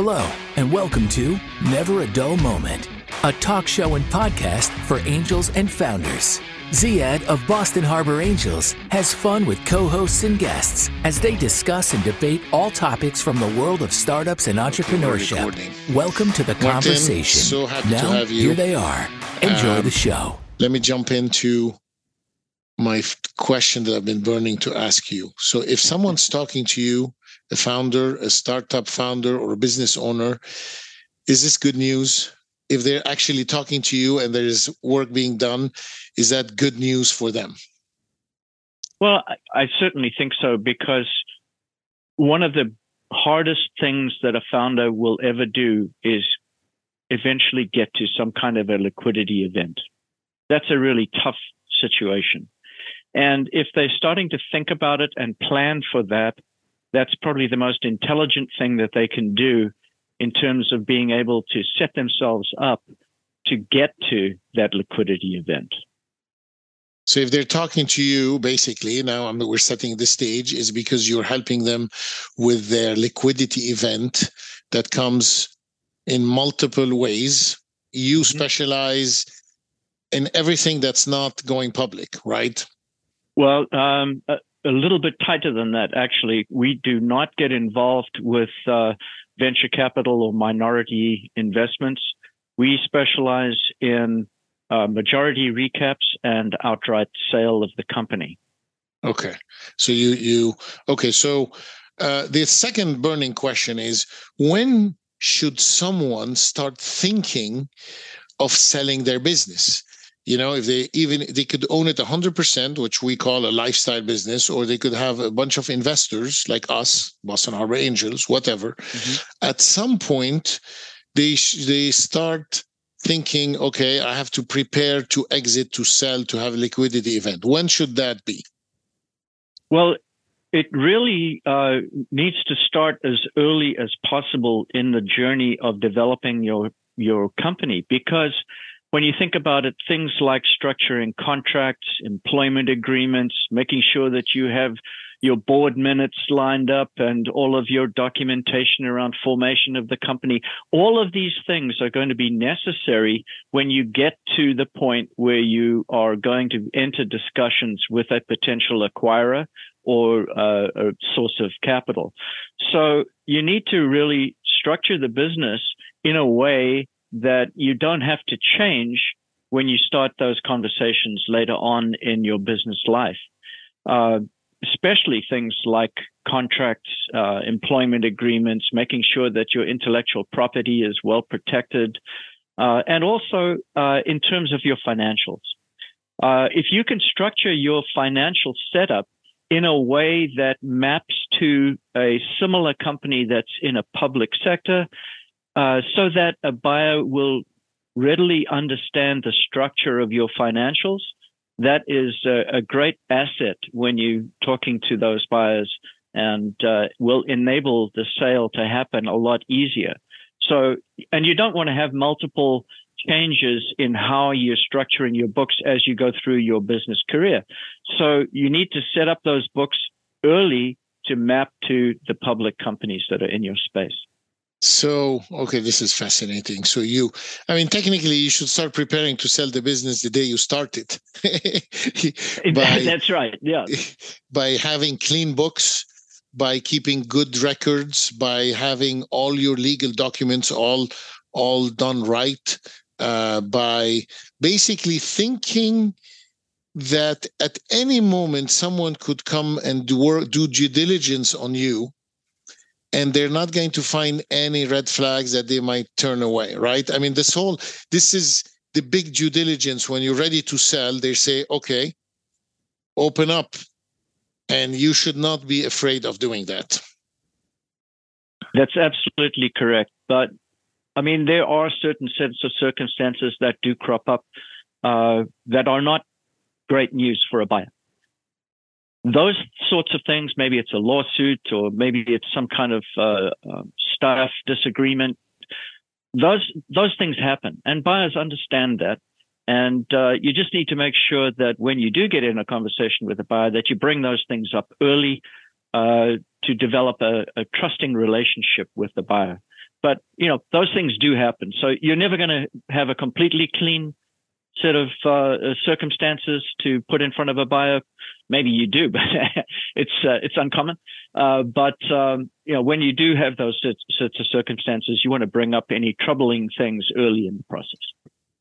Hello, and welcome to Never a Dull Moment, a talk show and podcast for angels and founders. Ziad of Boston Harbor Angels has fun with co hosts and guests as they discuss and debate all topics from the world of startups and entrepreneurship. Welcome to the Martin, conversation. so happy to now, have you. here they are. Enjoy Um, the show. Let me jump into my question that I've been burning to ask you. So, if someone's talking to you, a founder, a startup founder, or a business owner, is this good news? If they're actually talking to you and there is work being done, is that good news for them? Well, I, I certainly think so because one of the hardest things that a founder will ever do is eventually get to some kind of a liquidity event. That's a really tough situation. And if they're starting to think about it and plan for that, that's probably the most intelligent thing that they can do in terms of being able to set themselves up to get to that liquidity event. So if they're talking to you, basically, now I'm, we're setting the stage, is because you're helping them with their liquidity event that comes in multiple ways. You specialize in everything that's not going public, right? Well, um, a, a little bit tighter than that, actually. We do not get involved with uh, venture capital or minority investments. We specialize in uh, majority recaps and outright sale of the company. Okay. So you you okay. So uh, the second burning question is when should someone start thinking of selling their business? You know, if they even they could own it 100%, which we call a lifestyle business, or they could have a bunch of investors like us, Boston Harbor Angels, whatever. At some point, they they start thinking, okay, I have to prepare to exit, to sell, to have a liquidity event. When should that be? Well, it really uh, needs to start as early as possible in the journey of developing your your company because when you think about it, things like structuring contracts, employment agreements, making sure that you have your board minutes lined up and all of your documentation around formation of the company, all of these things are going to be necessary when you get to the point where you are going to enter discussions with a potential acquirer or uh, a source of capital. So you need to really structure the business in a way that you don't have to change when you start those conversations later on in your business life. Uh, especially things like contracts, uh, employment agreements, making sure that your intellectual property is well protected, uh, and also uh, in terms of your financials. Uh, if you can structure your financial setup in a way that maps to a similar company that's in a public sector, uh, so that a buyer will readily understand the structure of your financials, that is a, a great asset when you're talking to those buyers and uh, will enable the sale to happen a lot easier. So, and you don't want to have multiple changes in how you're structuring your books as you go through your business career. So you need to set up those books early to map to the public companies that are in your space. So, okay, this is fascinating. So you, I mean, technically, you should start preparing to sell the business the day you start it. by, That's right. Yeah. by having clean books, by keeping good records, by having all your legal documents all all done right, uh, by basically thinking that at any moment someone could come and do work, do due diligence on you and they're not going to find any red flags that they might turn away right i mean this whole this is the big due diligence when you're ready to sell they say okay open up and you should not be afraid of doing that That's absolutely correct. But I mean, there are certain sets of circumstances that do crop up uh, that are not great news for a buyer. Those sorts of things, maybe it's a lawsuit or maybe it's some kind of uh, uh, staff disagreement. Those those things happen, and buyers understand that. And uh, you just need to make sure that when you do get in a conversation with a buyer, that you bring those things up early uh, to develop a, a, trusting relationship with the buyer. But you know, those things do happen. So you're never going to have a completely clean set of uh, circumstances to put in front of a buyer. Maybe you do, but it's uh, it's uncommon. Uh, but um, you know, when you do have those sorts of circumstances, you want to bring up any troubling things early in the process.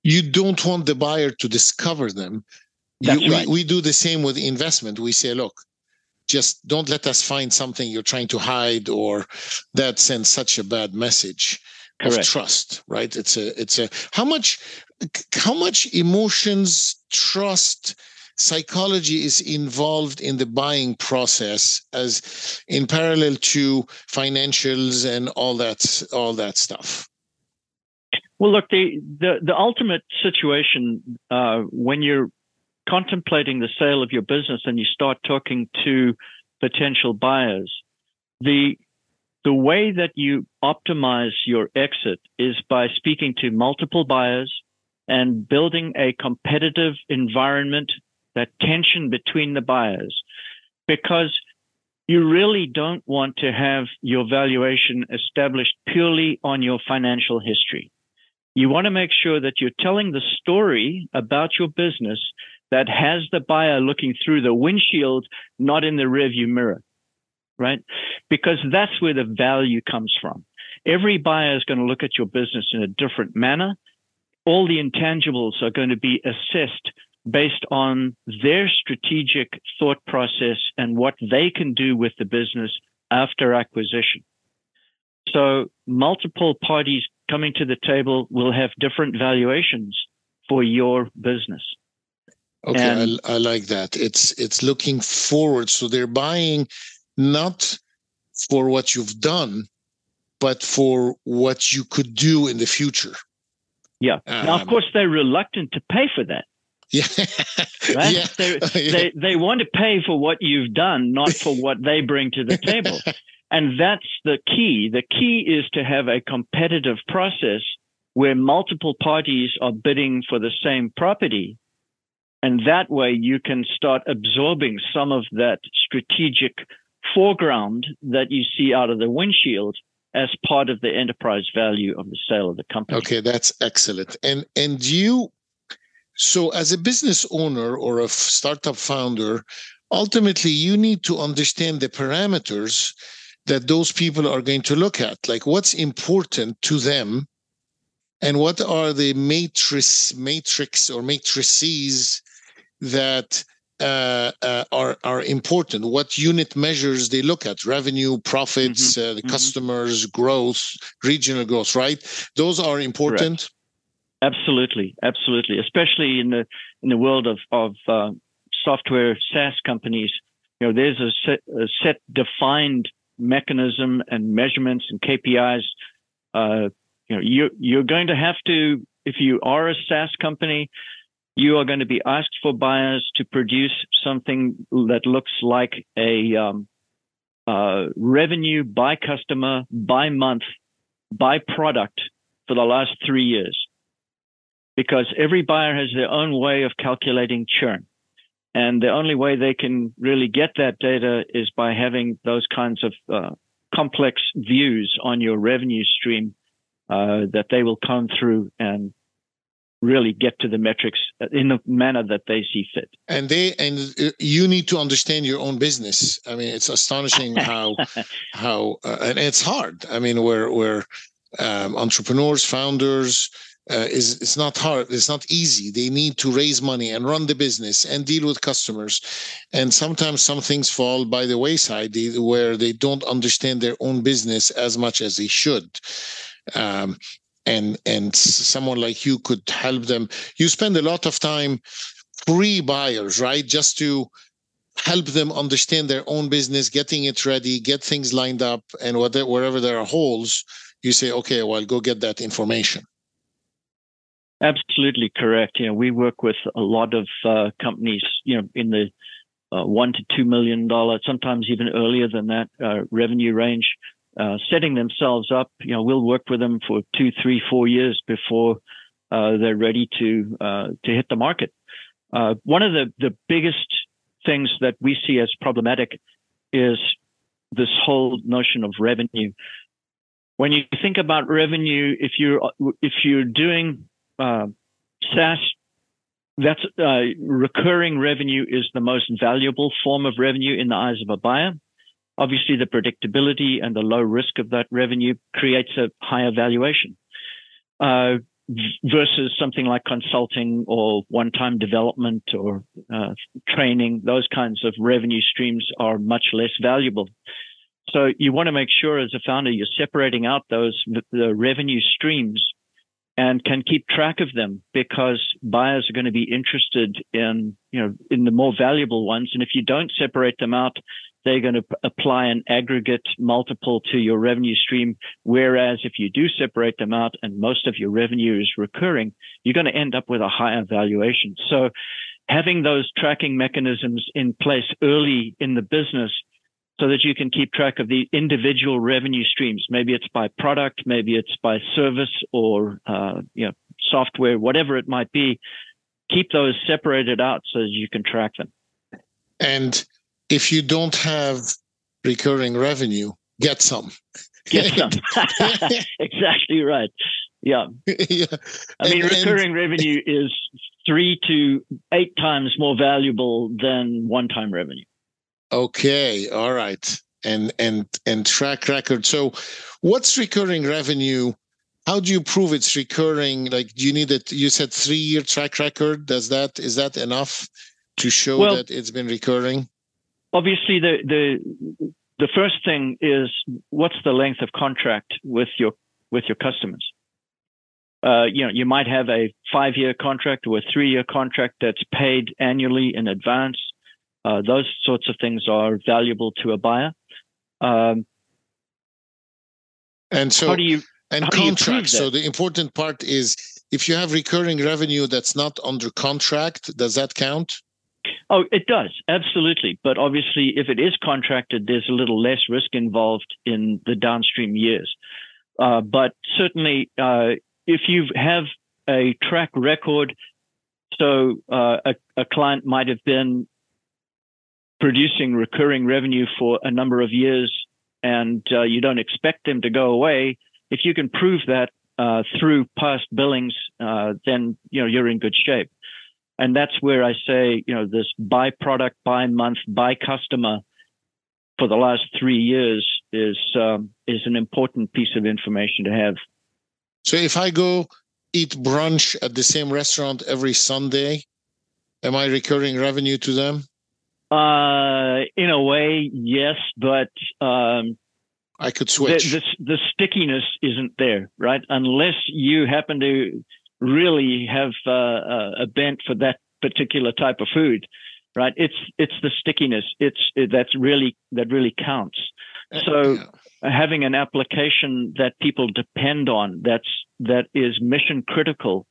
You don't want the buyer to discover them. That's you, right. we, we do the same with investment. We say, look, just don't let us find something you're trying to hide or that sends such a bad message Correct. of trust right it's a it's a how much how much emotions trust psychology is involved in the buying process as in parallel to financials and all that all that stuff? Well look the the, the ultimate situation uh, when you're contemplating the sale of your business and you start talking to potential buyers the the way that you optimize your exit is by speaking to multiple buyers and building a competitive environment, that tension between the buyers, because you really don't want to have your valuation established purely on your financial history. You want to make sure that you're telling the story about your business that has the buyer looking through the windshield, not in the rearview mirror right? Because that's where the value comes from. Every buyer is going to look at your business in a different manner. All the intangibles are going to be assessed based on their strategic thought process and what they can do with the business after acquisition. So multiple parties coming to the table will have different valuations for your business. Okay, and, I, I like that. It's it's looking forward. So they're buying not for what you've done, but for what you could do in the future. Yeah. Um, now, of um, course, they're reluctant to pay for that. Yeah. right? yeah. yeah. They, they want to pay for what you've done, not for what they bring to the table. and that's the key. The key is to have a competitive process where multiple parties are bidding for the same property. And that way you can start absorbing some of that strategic foreground that you see out of the windshield as part of the enterprise value of the sale of the company. Okay, that's excellent. And and you so as a business owner or a startup founder, ultimately you need to understand the parameters that those people are going to look at, like what's important to them and what are the matrix matrix or matrices that uh, uh, are are important. What unit measures they look at? Revenue, profits, mm-hmm. uh, the mm-hmm. customers, growth, regional growth. Right? Those are important. Correct. Absolutely, absolutely. Especially in the in the world of of uh, software SaaS companies, you know, there's a set, a set defined mechanism and measurements and KPIs. Uh, you know, you you're going to have to if you are a SaaS company, you are going to be asked for buyers to produce something that looks like a um, uh, revenue by customer, by month, by product for the last three years. Because every buyer has their own way of calculating churn. And the only way they can really get that data is by having those kinds of uh, complex views on your revenue stream uh, that they will come through and really get to the metrics in the manner that they see fit. And they and uh, you need to understand your own business. I mean, it's astonishing how how uh, and it's hard. I mean, where where um, entrepreneurs, founders. Uh, is it's not hard it's not easy they need to raise money and run the business and deal with customers and sometimes some things fall by the wayside where they don't understand their own business as much as they should um, and and someone like you could help them. You spend a lot of time pre buyers right? Just to help them understand their own business getting it ready get things lined up and whatever, wherever there are holes you say okay well go get that information. Absolutely correct. You know we work with a lot of uh, companies you know in the uh, one to two million dollar sometimes even earlier than that uh, revenue range uh, setting themselves up. You know, we'll work with them for two, three, four years before uh, they're ready to uh, to hit the market. Uh, one of the the biggest things that we see as problematic is this whole notion of revenue. when you think about revenue, if you're if you're doing uh, SaaS, that's recurring revenue is the most valuable form of revenue in the eyes of a buyer. Obviously, the predictability and the low risk of that revenue creates a higher valuation uh, versus something like consulting or one-time development or uh, training. Those kinds of revenue streams are much less valuable. So you want to make sure as a founder you're separating out those the revenue streams and can keep track of them because buyers are going to be interested in you know in the more valuable ones and if you don't separate them out they're going to apply an aggregate multiple to your revenue stream whereas if you do separate them out and most of your revenue is recurring you're going to end up with a higher valuation so having those tracking mechanisms in place early in the business so that you can keep track of the individual revenue streams. Maybe it's by product, maybe it's by service or uh, you know software, whatever it might be. Keep those separated out so that you can track them. And if you don't have recurring revenue, get some. Get some. exactly right. Yeah. yeah. I mean, and, recurring and, revenue is three to eight times more valuable than one time revenue. Okay, all right. And and and track record. So what's recurring revenue? How do you prove it's recurring? Like do you need it you said 3 year track record? Does that is that enough to show well, that it's been recurring? Obviously the the the first thing is what's the length of contract with your with your customers? Uh, you know, you might have a five-year contract or a three-year contract that's paid annually in advance. Uh, those sorts of things are valuable to a buyer. Um, and so, how do you and contract? So the important part is if you have recurring revenue that's not under contract, does that count? Oh, it does absolutely. But obviously, if it is contracted, there's a little less risk involved in the downstream years. Uh, but certainly, uh, if you have a track record, so uh, a, a, client might have been producing recurring revenue for a number of years and uh, you don't expect them to go away, if you can prove that uh, through past billings, uh, then you know you're in good shape. And that's where I say, you know, this by product, by month, by customer for the last three years is um, is an important piece of information to have. So if I go eat brunch at the same restaurant every Sunday, am I recurring revenue to them? Uh, in a way, yes, but um, I could switch. The, the, the, stickiness isn't there, right? Unless you happen to really have uh, a bent for that particular type of food, right? It's it's the stickiness. It's it, that's really that really counts. Uh, so having an application that people depend on that's that is mission critical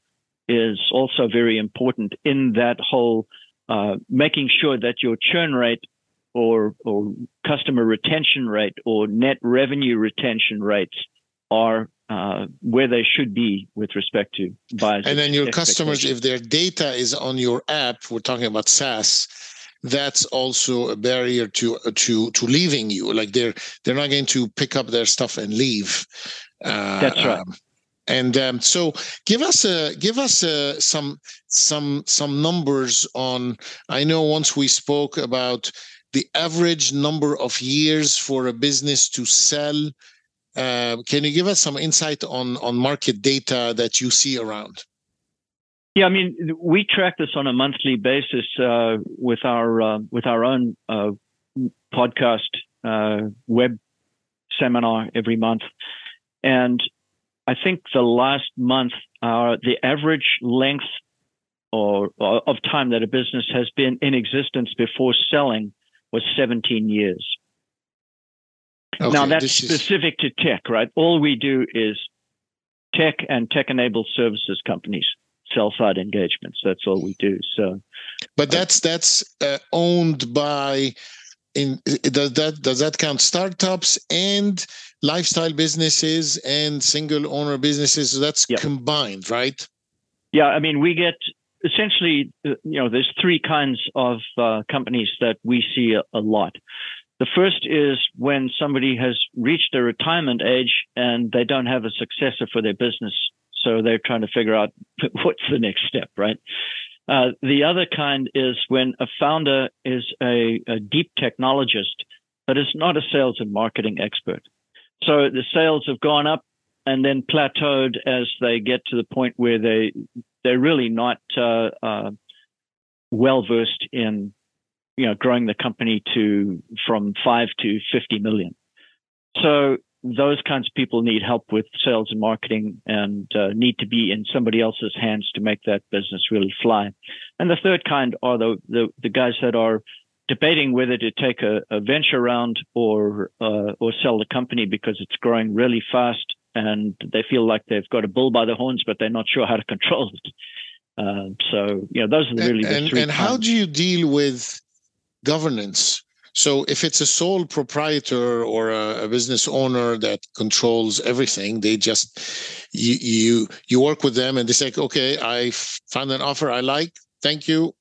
is also very important in that whole uh, making sure that your churn rate or, or customer retention rate or net revenue retention rates are uh, where they should be with respect to buyers. And then your customers, if their data is on your app, we're talking about SaaS, that's also a barrier to to to leaving you. Like they're they're not going to pick up their stuff and leave. Uh, that's right. Um, and um, so, give us a give us a, some some some numbers on. I know once we spoke about the average number of years for a business to sell. Uh, can you give us some insight on on market data that you see around? Yeah, I mean, we track this on a monthly basis uh, with our uh, with our own uh, podcast uh, web seminar every month, and I think the last month, uh, the average length or, or, of time that a business has been in existence before selling was 17 years. Okay, now that's specific is... to tech, right? All we do is tech and tech-enabled services companies sell-side engagements. That's all we do. So, but that's that's uh, owned by. In, does that does that count startups and lifestyle businesses and single owner businesses. So that's yep. combined, right? Yeah, I mean, we get essentially, uh, you know, there's three kinds of uh, companies that we see a, a lot. The first is when somebody has reached their retirement age and they don't have a successor for their business. So they're trying to figure out what's the next step, right? Uh, the other kind is when a founder is a, a deep technologist, but is not a sales and marketing expert. So the sales have gone up and then plateaued as they get to the point where they they're really not uh, uh, well versed in you know growing the company to from five to fifty million. So those kinds of people need help with sales and marketing and uh, need to be in somebody else's hands to make that business really fly. And the third kind are the the, the guys that are debating whether to take a, a venture round or uh, or sell the company because it's growing really fast and they feel like they've got a bull by the horns, but they're not sure how to control it. Uh, so you know those are the really and, the three. And how do you deal with governance? So if it's a sole proprietor or a, a, business owner that controls everything, they just you you you work with them and they say, okay, I found an offer I like. Thank you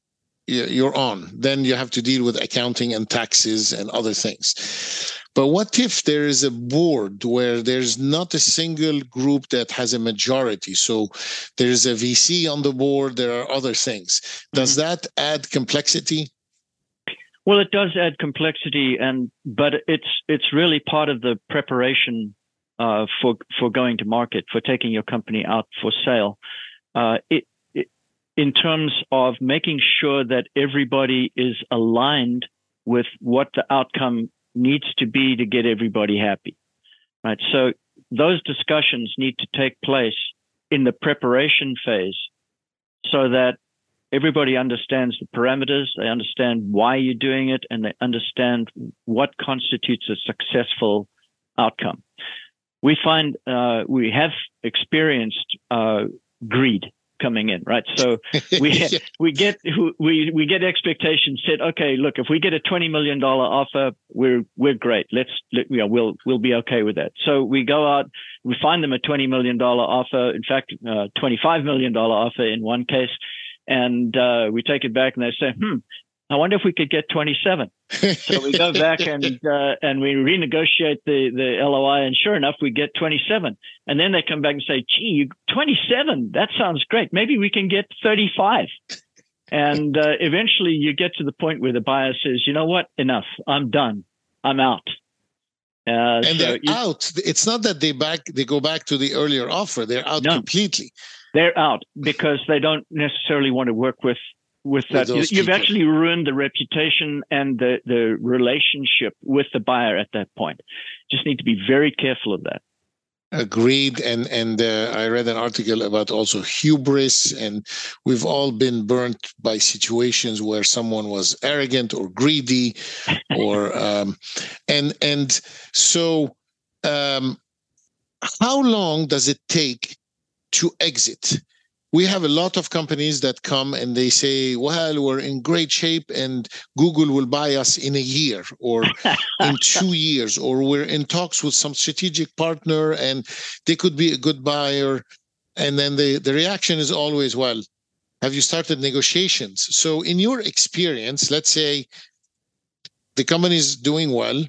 you're on. Then you have to deal with accounting and taxes and other things. But what if there is a board where there's not a single group that has a majority? So there's a VC on the board, there are other things. Does mm-hmm. that add complexity? Well, it does add complexity, and but it's it's really part of the preparation uh, for for going to market, for taking your company out for sale. Uh, it in terms of making sure that everybody is aligned with what the outcome needs to be to get everybody happy. Right. So those discussions need to take place in the preparation phase so that everybody understands the parameters, they understand why you're doing it, and they understand what constitutes a successful outcome. We find uh, we have experienced uh, greed coming in, right? So we yeah. we get we we get expectations set. Okay, look, if we get a twenty million dollar offer, we're we're great. Let's let, you know, we'll we'll be okay with that. So we go out, we find them a twenty million dollar offer. In fact, uh, twenty five million dollar offer in one case, and uh, we take it back and they say, hmm, I wonder if we could get 27. so we go back and uh, and we renegotiate the the LOI, and sure enough, we get 27. And then they come back and say, "Gee, 27? That sounds great. Maybe we can get 35." And uh, eventually, you get to the point where the buyer says, "You know what? Enough. I'm done. I'm out." Uh, and so they're you, out. It's not that they back they go back to the earlier offer. They're out no, completely. They're out because they don't necessarily want to work with with that. With You've people. actually ruined the reputation and the, the relationship with the buyer at that point. Just need to be very careful of that. Agreed, and and uh, I read an article about also hubris, and we've all been burnt by situations where someone was arrogant or greedy, or um, and and so um, how long does it take to exit? we have a lot of companies that come and they say, well, we're in great shape and Google will buy us in a year or in two years, or we're in talks with some strategic partner and they could be a good buyer. And then the, the reaction is always, well, have you started negotiations? So, in your experience, let's say the company is doing well,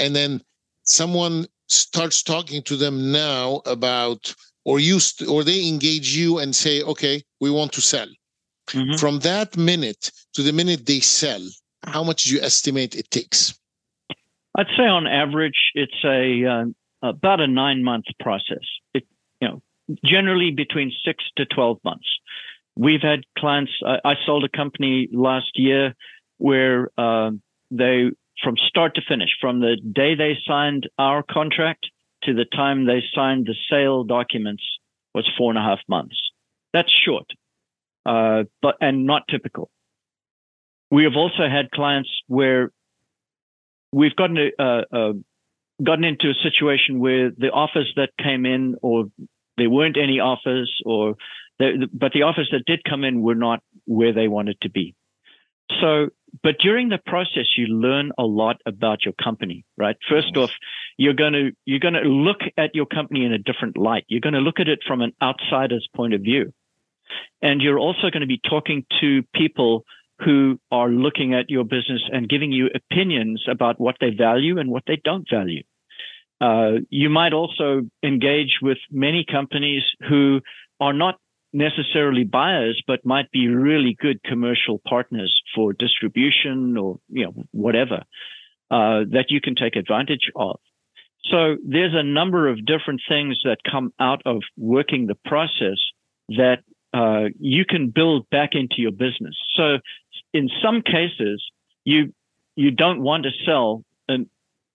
and then someone starts talking to them now about or you st- or they engage you and say okay we want to sell. Mm-hmm. from that minute to the minute they sell how much do you estimate it takes? I'd say on average it's a uh, about a 9 month process. It you know generally between 6 to 12 months. We've had clients i, I sold a company last year where uh, they from start to finish from the day they signed our contract to the time they signed the sale documents was four and a half months. That's short, uh, but and not typical. We have also had clients where we've gotten a, uh, uh, gotten into a situation where the offers that came in, or there weren't any offers, or but the offers that did come in were not where they wanted to be. So but during the process, you learn a lot about your company, right? First off, you're going to, you're going to look at your company in a different light. You're going to look at it from an outsider's point of view. And you're also going to be talking to people who are looking at your business and giving you opinions about what they value and what they don't value. Uh, you might also engage with many companies who are not necessarily buyers, but might be really good commercial partners for distribution or you know whatever uh, that you can take advantage of. So there's a number of different things that come out of working the process that uh, you can build back into your business. So in some cases, you you don't want to sell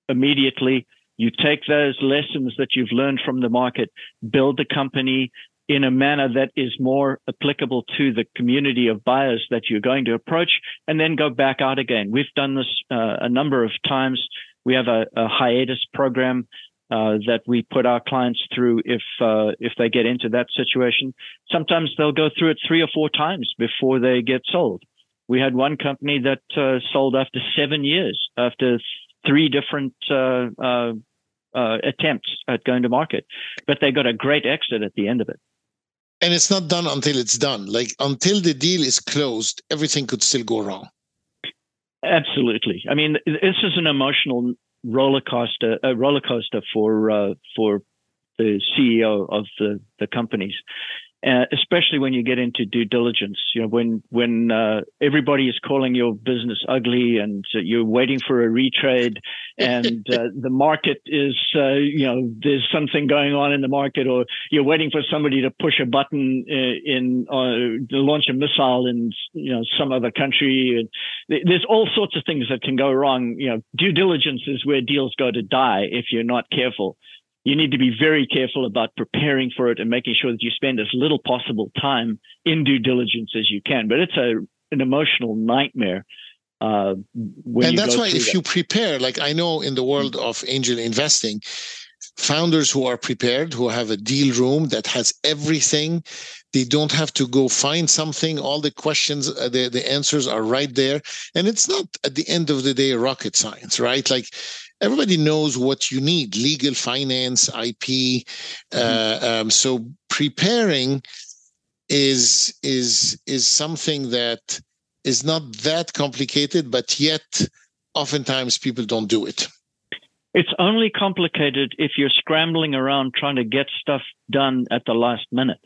immediately. You take those lessons that you've learned from the market, build the company in a manner that is more applicable to the community of buyers that you're going to approach, and then go back out again. We've done this uh, a number of times. We have a, a hiatus program uh, that we put our clients through if uh, if they get into that situation. Sometimes they'll go through it three or four times before they get sold. We had one company that uh, sold after seven years, after three different uh, uh, uh, attempts at going to market, but they got a great exit at the end of it. And it's not done until it's done. Like until the deal is closed, everything could still go wrong. Absolutely. I mean, this is an emotional roller coaster, a roller coaster for uh, for the CEO of the the companies uh, especially when you get into due diligence. You know, when when uh, everybody is calling your business ugly and uh, you're waiting for a retrade, and uh, the market is, uh, you know, there's something going on in the market, or you're waiting for somebody to push a button uh, in to launch a missile in you know some other country. There's all sorts of things that can go wrong. You know, due diligence is where deals go to die if you're not careful you need to be very careful about preparing for it and making sure that you spend as little possible time in due diligence as you can. But it's a an emotional nightmare. Uh, and that's why if that. you prepare, like I know in the world of angel investing, founders who are prepared, who have a deal room that has everything, they don't have to go find something. All the questions, uh, the, the answers are right there. And it's not at the end of the day rocket science, right? Like everybody knows what you need legal finance ip mm-hmm. uh, um, so preparing is is is something that is not that complicated but yet oftentimes people don't do it it's only complicated if you're scrambling around trying to get stuff done at the last minute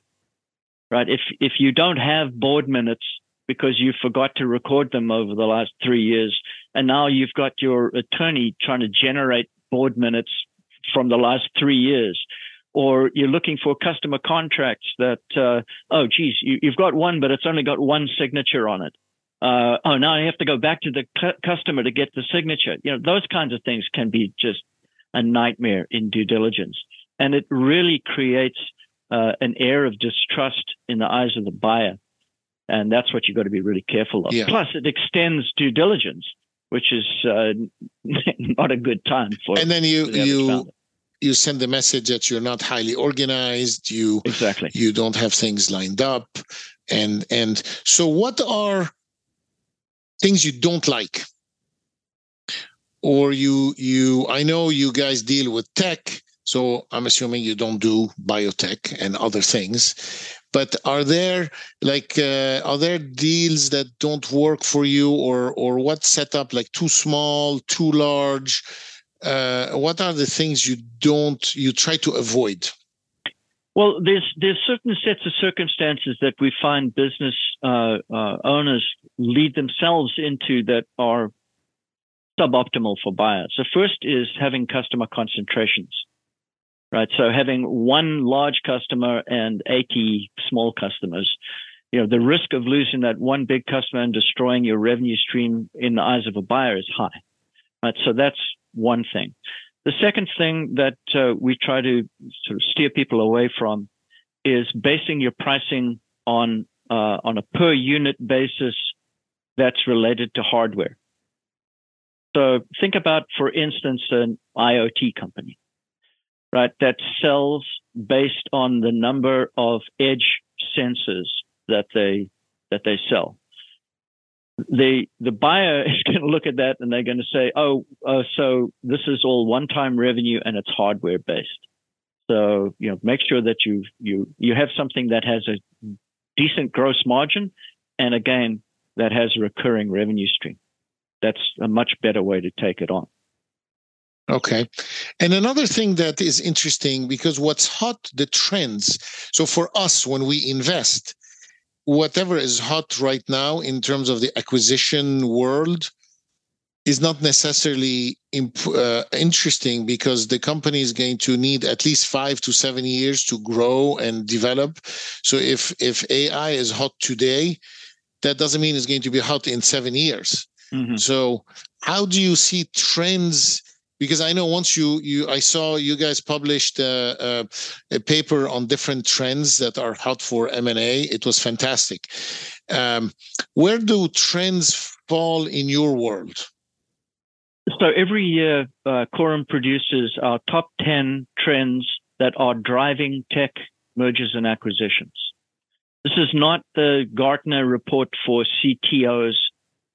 right if if you don't have board minutes because you forgot to record them over the last three years. And now you've got your attorney trying to generate board minutes from the last three years. Or you're looking for customer contracts that, uh, oh, geez, you, have got one, but it's only got one signature on it. Uh, oh, now I have to go back to the cu- customer to get the signature. You know, those kinds of things can be just a nightmare in due diligence. And it really creates uh, an air of distrust in the eyes of the buyer. And that's what you've got to be really careful of. Yeah. Plus, it extends due diligence, which is uh, not a good time for. And then you you you send the message that you're not highly organized. You exactly you don't have things lined up, and and so what are things you don't like, or you you I know you guys deal with tech. So I'm assuming you don't do biotech and other things. But are there like uh, are there deals that don't work for you, or or what setup like too small, too large? Uh, what are the things you don't you try to avoid? Well, there's there's certain sets of circumstances that we find business uh, uh, owners lead themselves into that are suboptimal for buyers. The first is having customer concentrations right? So having one large customer and 80 small customers, you know, the risk of losing that one big customer and destroying your revenue stream in the eyes of a buyer is high, right? So that's one thing. The second thing that uh, we try to sort of steer people away from is basing your pricing on uh, on a per unit basis that's related to hardware. So think about, for instance, an IoT company right, that sells based on the number of edge sensors that they that they sell. The the buyer is going to look at that and they're going to say, "Oh, uh, so this is all one-time revenue and it's hardware based." So you know, make sure that you you you have something that has a decent gross margin, and again, that has a recurring revenue stream. That's a much better way to take it on. Okay. And another thing that is interesting because what's hot, the trends. So for us, when we invest, whatever is hot right now in terms of the acquisition world is not necessarily imp- uh, interesting because the company is going to need at least five to seven years to grow and develop. So if if AI is hot today, that doesn't mean it's going to be hot in seven years. Mm-hmm. So how do you see trends? Because I know once you you I saw you guys published a, a, a paper on different trends that are hot for M and A. It was fantastic. Um, where do trends fall in your world? So every year, uh, Corum produces our top ten trends that are driving tech mergers and acquisitions. This is not the Gartner report for CTOs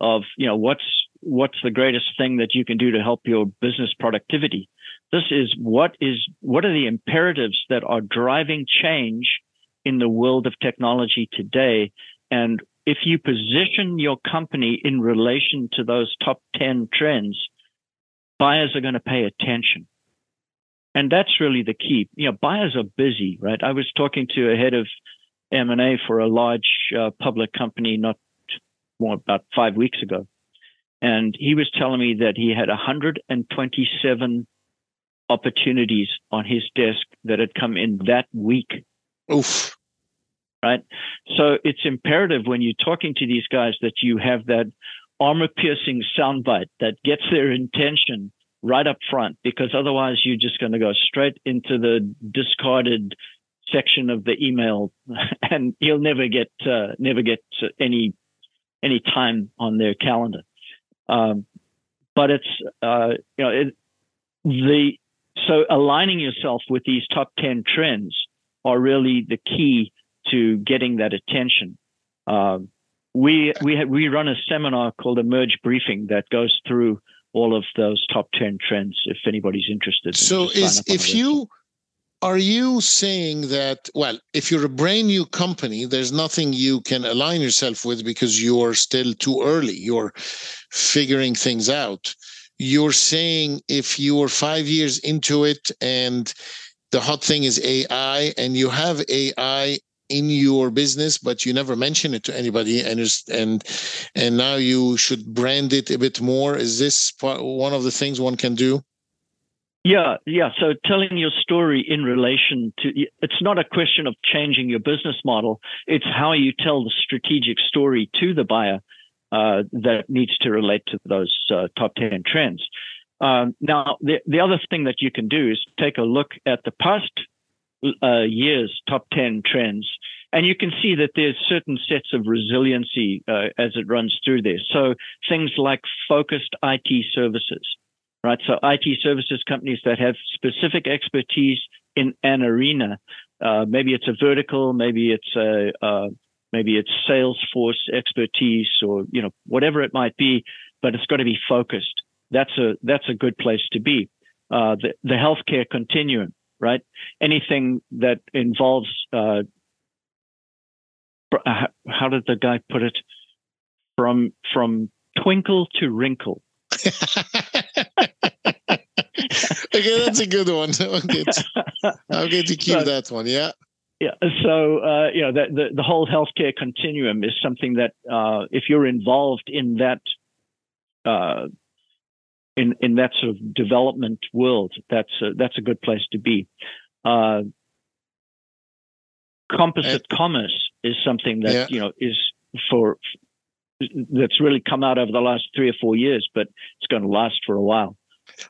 of you know what's what's the greatest thing that you can do to help your business productivity. This is what is what are the imperatives that are driving change in the world of technology today? And if you position your company in relation to those top 10 trends buyers are going to pay attention. And that's really the key. You know buyers are busy right? I was talking to a head of m&a for a large uh, public company not about five weeks ago and he was telling me that he had 127 opportunities on his desk that had come in that week. Oof. Right. So it's imperative when you're talking to these guys that you have that armor piercing soundbite that gets their intention right up front, because otherwise you're just going to go straight into the discarded section of the email and you'll never get, uh, never get any, any time on their calendar. Um, but it's uh, you know it, the so aligning yourself with these top ten trends are really the key to getting that attention. Um, we we have, we run a seminar called Emerge Briefing that goes through all of those top ten trends. If anybody's interested, so is if you are you saying that well if you're a brand new company there's nothing you can align yourself with because you're still too early you're figuring things out. You're saying if you're five years into it and the hot thing is ai and you have ai in your business but you never mention it to anybody and and and now you should brand it a bit more is this one of the things one can do yeah, yeah. So telling your story in relation to it's not a question of changing your business model. It's how you tell the strategic story to the buyer uh, that needs to relate to those uh, top 10 trends. Um, now, the, the other thing that you can do is take a look at the past uh, year's top 10 trends, and you can see that there's certain sets of resiliency uh, as it runs through there. So things like focused IT services right? So IT services companies that have specific expertise in an arena, uh, maybe it's a vertical, maybe it's a, uh, maybe it's Salesforce expertise or, you know, whatever it might be, but it's got to be focused. That's a, that's a good place to be. Uh, the, the healthcare continuum, right? Anything that involves, uh, uh, how did the guy put it? From, from twinkle to wrinkle, okay, that's a good one. Get, I'll get to keep so, that one. Yeah. Yeah. So, uh, you know, the, the, the, whole healthcare continuum is something that, uh, if you're involved in that, uh, in, in that sort of development world, that's a, that's a good place to be. Uh, composite and, commerce is something that, yeah. you know, is for, that's really come out over the last three or four years, but it's going to last for a while.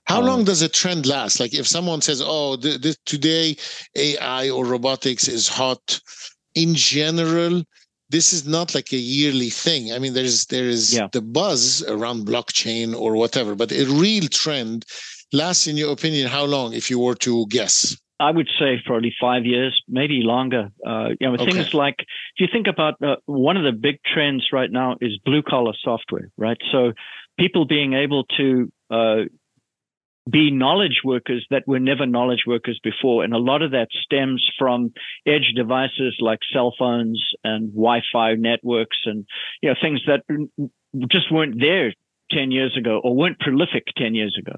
How um, long does a trend last? Like if someone says, "Oh, th- th- today AI or robotics is hot," in general, this is not like a yearly thing. I mean, there's there is yeah. the buzz around blockchain or whatever, but a real trend lasts, in your opinion, how long? If you were to guess. I would say probably five years, maybe longer. Uh, you know, okay. things like if you think about uh, one of the big trends right now is blue collar software, right? So people being able to uh, be knowledge workers that were never knowledge workers before. And a lot of that stems from edge devices like cell phones and Wi-Fi networks and, you know, things that just weren't there 10 years ago or weren't prolific 10 years ago.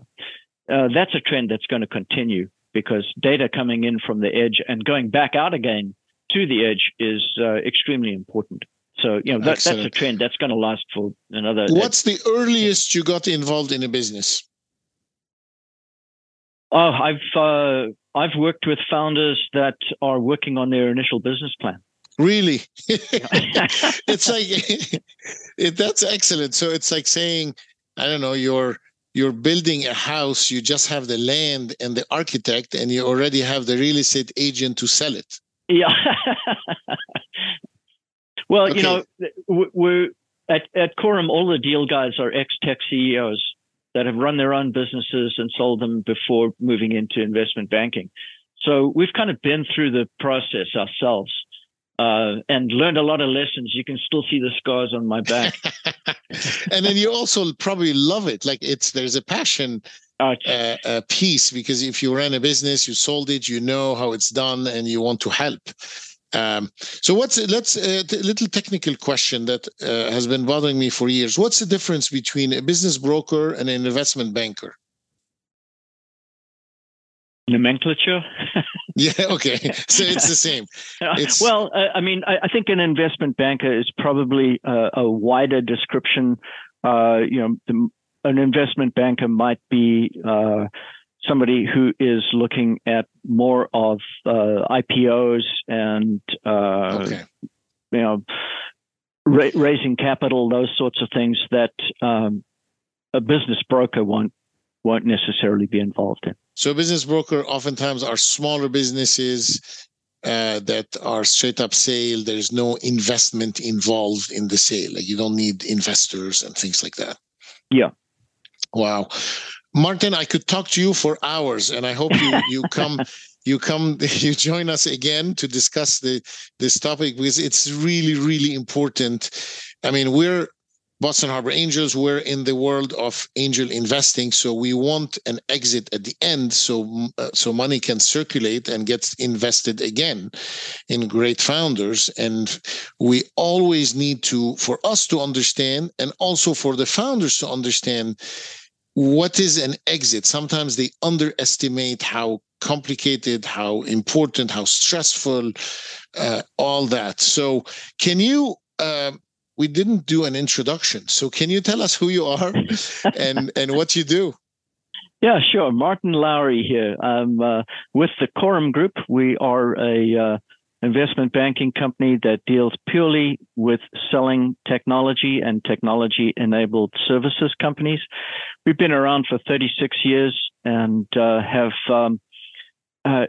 Uh, that's a trend that's going to continue because data coming in from the edge and going back out again to the edge is uh, extremely important. So, you know, that, that's a trend that's going to last for another. What's the earliest you got involved in a business? Oh, I've uh, I've worked with founders that are working on their initial business plan. Really, it's like it, that's excellent. So it's like saying, I don't know, you're you're building a house, you just have the land and the architect, and you already have the real estate agent to sell it. Yeah. well, okay. you know, we're at at Corum. All the deal guys are ex tech CEOs that have run their own businesses and sold them before moving into investment banking. So we've kind of been through the process ourselves uh, and learned a lot of lessons. You can still see the scars on my back. and then you also probably love it. Like it's there's a passion uh, uh, piece because if you ran a business, you sold it, you know how it's done, and you want to help. Um, so what's let's a uh, little technical question that uh, has been bothering me for years. What's the difference between a business broker and an investment banker? Nomenclature. yeah. Okay. So it's the same. It's... Well, uh, I mean, I, I, think an investment banker is probably uh, a wider description. Uh, you know, the, an investment banker might be somebody who is looking at more of uh, IPOs and uh, okay. you know ra- raising capital, those sorts of things that um, a business broker won't won't necessarily be involved in. So, business broker oftentimes are smaller businesses uh, that are straight up sale. There's no investment involved in the sale. Like you don't need investors and things like that. Yeah. Wow. Martin, I could talk to you for hours, and I hope you you come you come you join us again to discuss the this topic because it's really really important. I mean, we're Boston Harbor Angels, we're in the world of angel investing, so we want an exit at the end, so uh, so money can circulate and gets invested again in great founders. And we always need to, for us to understand, and also for the founders to understand what is an exit? Sometimes they underestimate how complicated, how important, how stressful, uh, all that. So, can you? Uh, we didn't do an introduction, so can you tell us who you are and and what you do? Yeah, sure. Martin Lowrie here. I'm uh, with the Corum Group. We are a uh, investment banking company that deals purely with selling technology and technology enabled services companies. We've been around for 36 years and uh, have um, uh,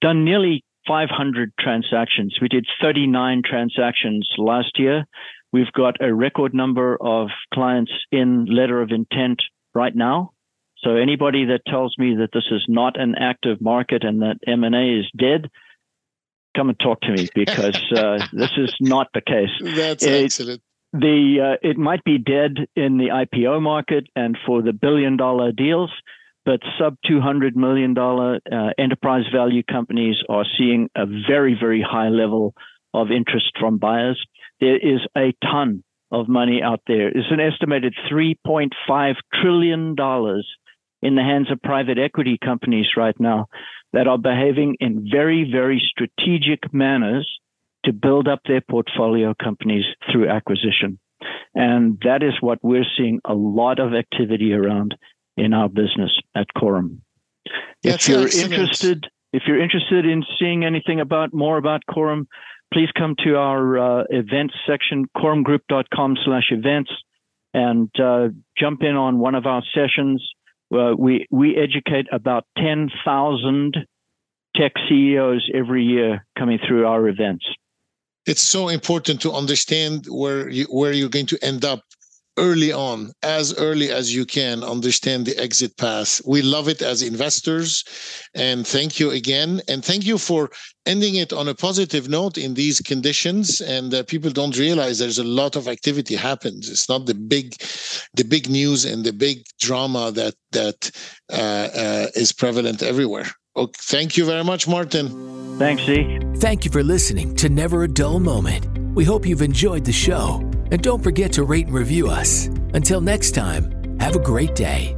done nearly 500 transactions. We did 39 transactions last year. We've got a record number of clients in letter of intent right now. So anybody that tells me that this is not an active market and that M&A is dead, come and talk to me because uh, this is not the case. That's it, excellent. The uh, it might be dead in the IPO market and for the billion dollar deals, but sub two hundred million dollar uh, enterprise value companies are seeing a very very high level of interest from buyers. There is a ton of money out there. It's an estimated three point five trillion dollars in the hands of private equity companies right now that are behaving in very, very strategic manners to build up their portfolio companies through acquisition. And that is what we're seeing a lot of activity around in our business at Corum. That's if you're excellent. interested, if you're interested in seeing anything about more about Corum, please come to our uh, events section, corumgroup.com slash events, and uh, jump in on one of our sessions. Uh, we we educate about ten thousand tech CEOs every year coming through our events. It's so important to understand where you where you're going to end up early on, as early as you can, understand the exit path. We love it as investors. And thank you again. And thank you for ending it on a positive note in these conditions. And uh, people don't realize there's a lot of activity happens. It's not the big, the big news and the big drama that that uh, uh, is prevalent everywhere. Okay, thank you very much, Martin. Thanks, Z. Thank you for listening to Never a Dull Moment. We hope you've enjoyed the show. And don't forget to rate and review us. Until next time, have a great day.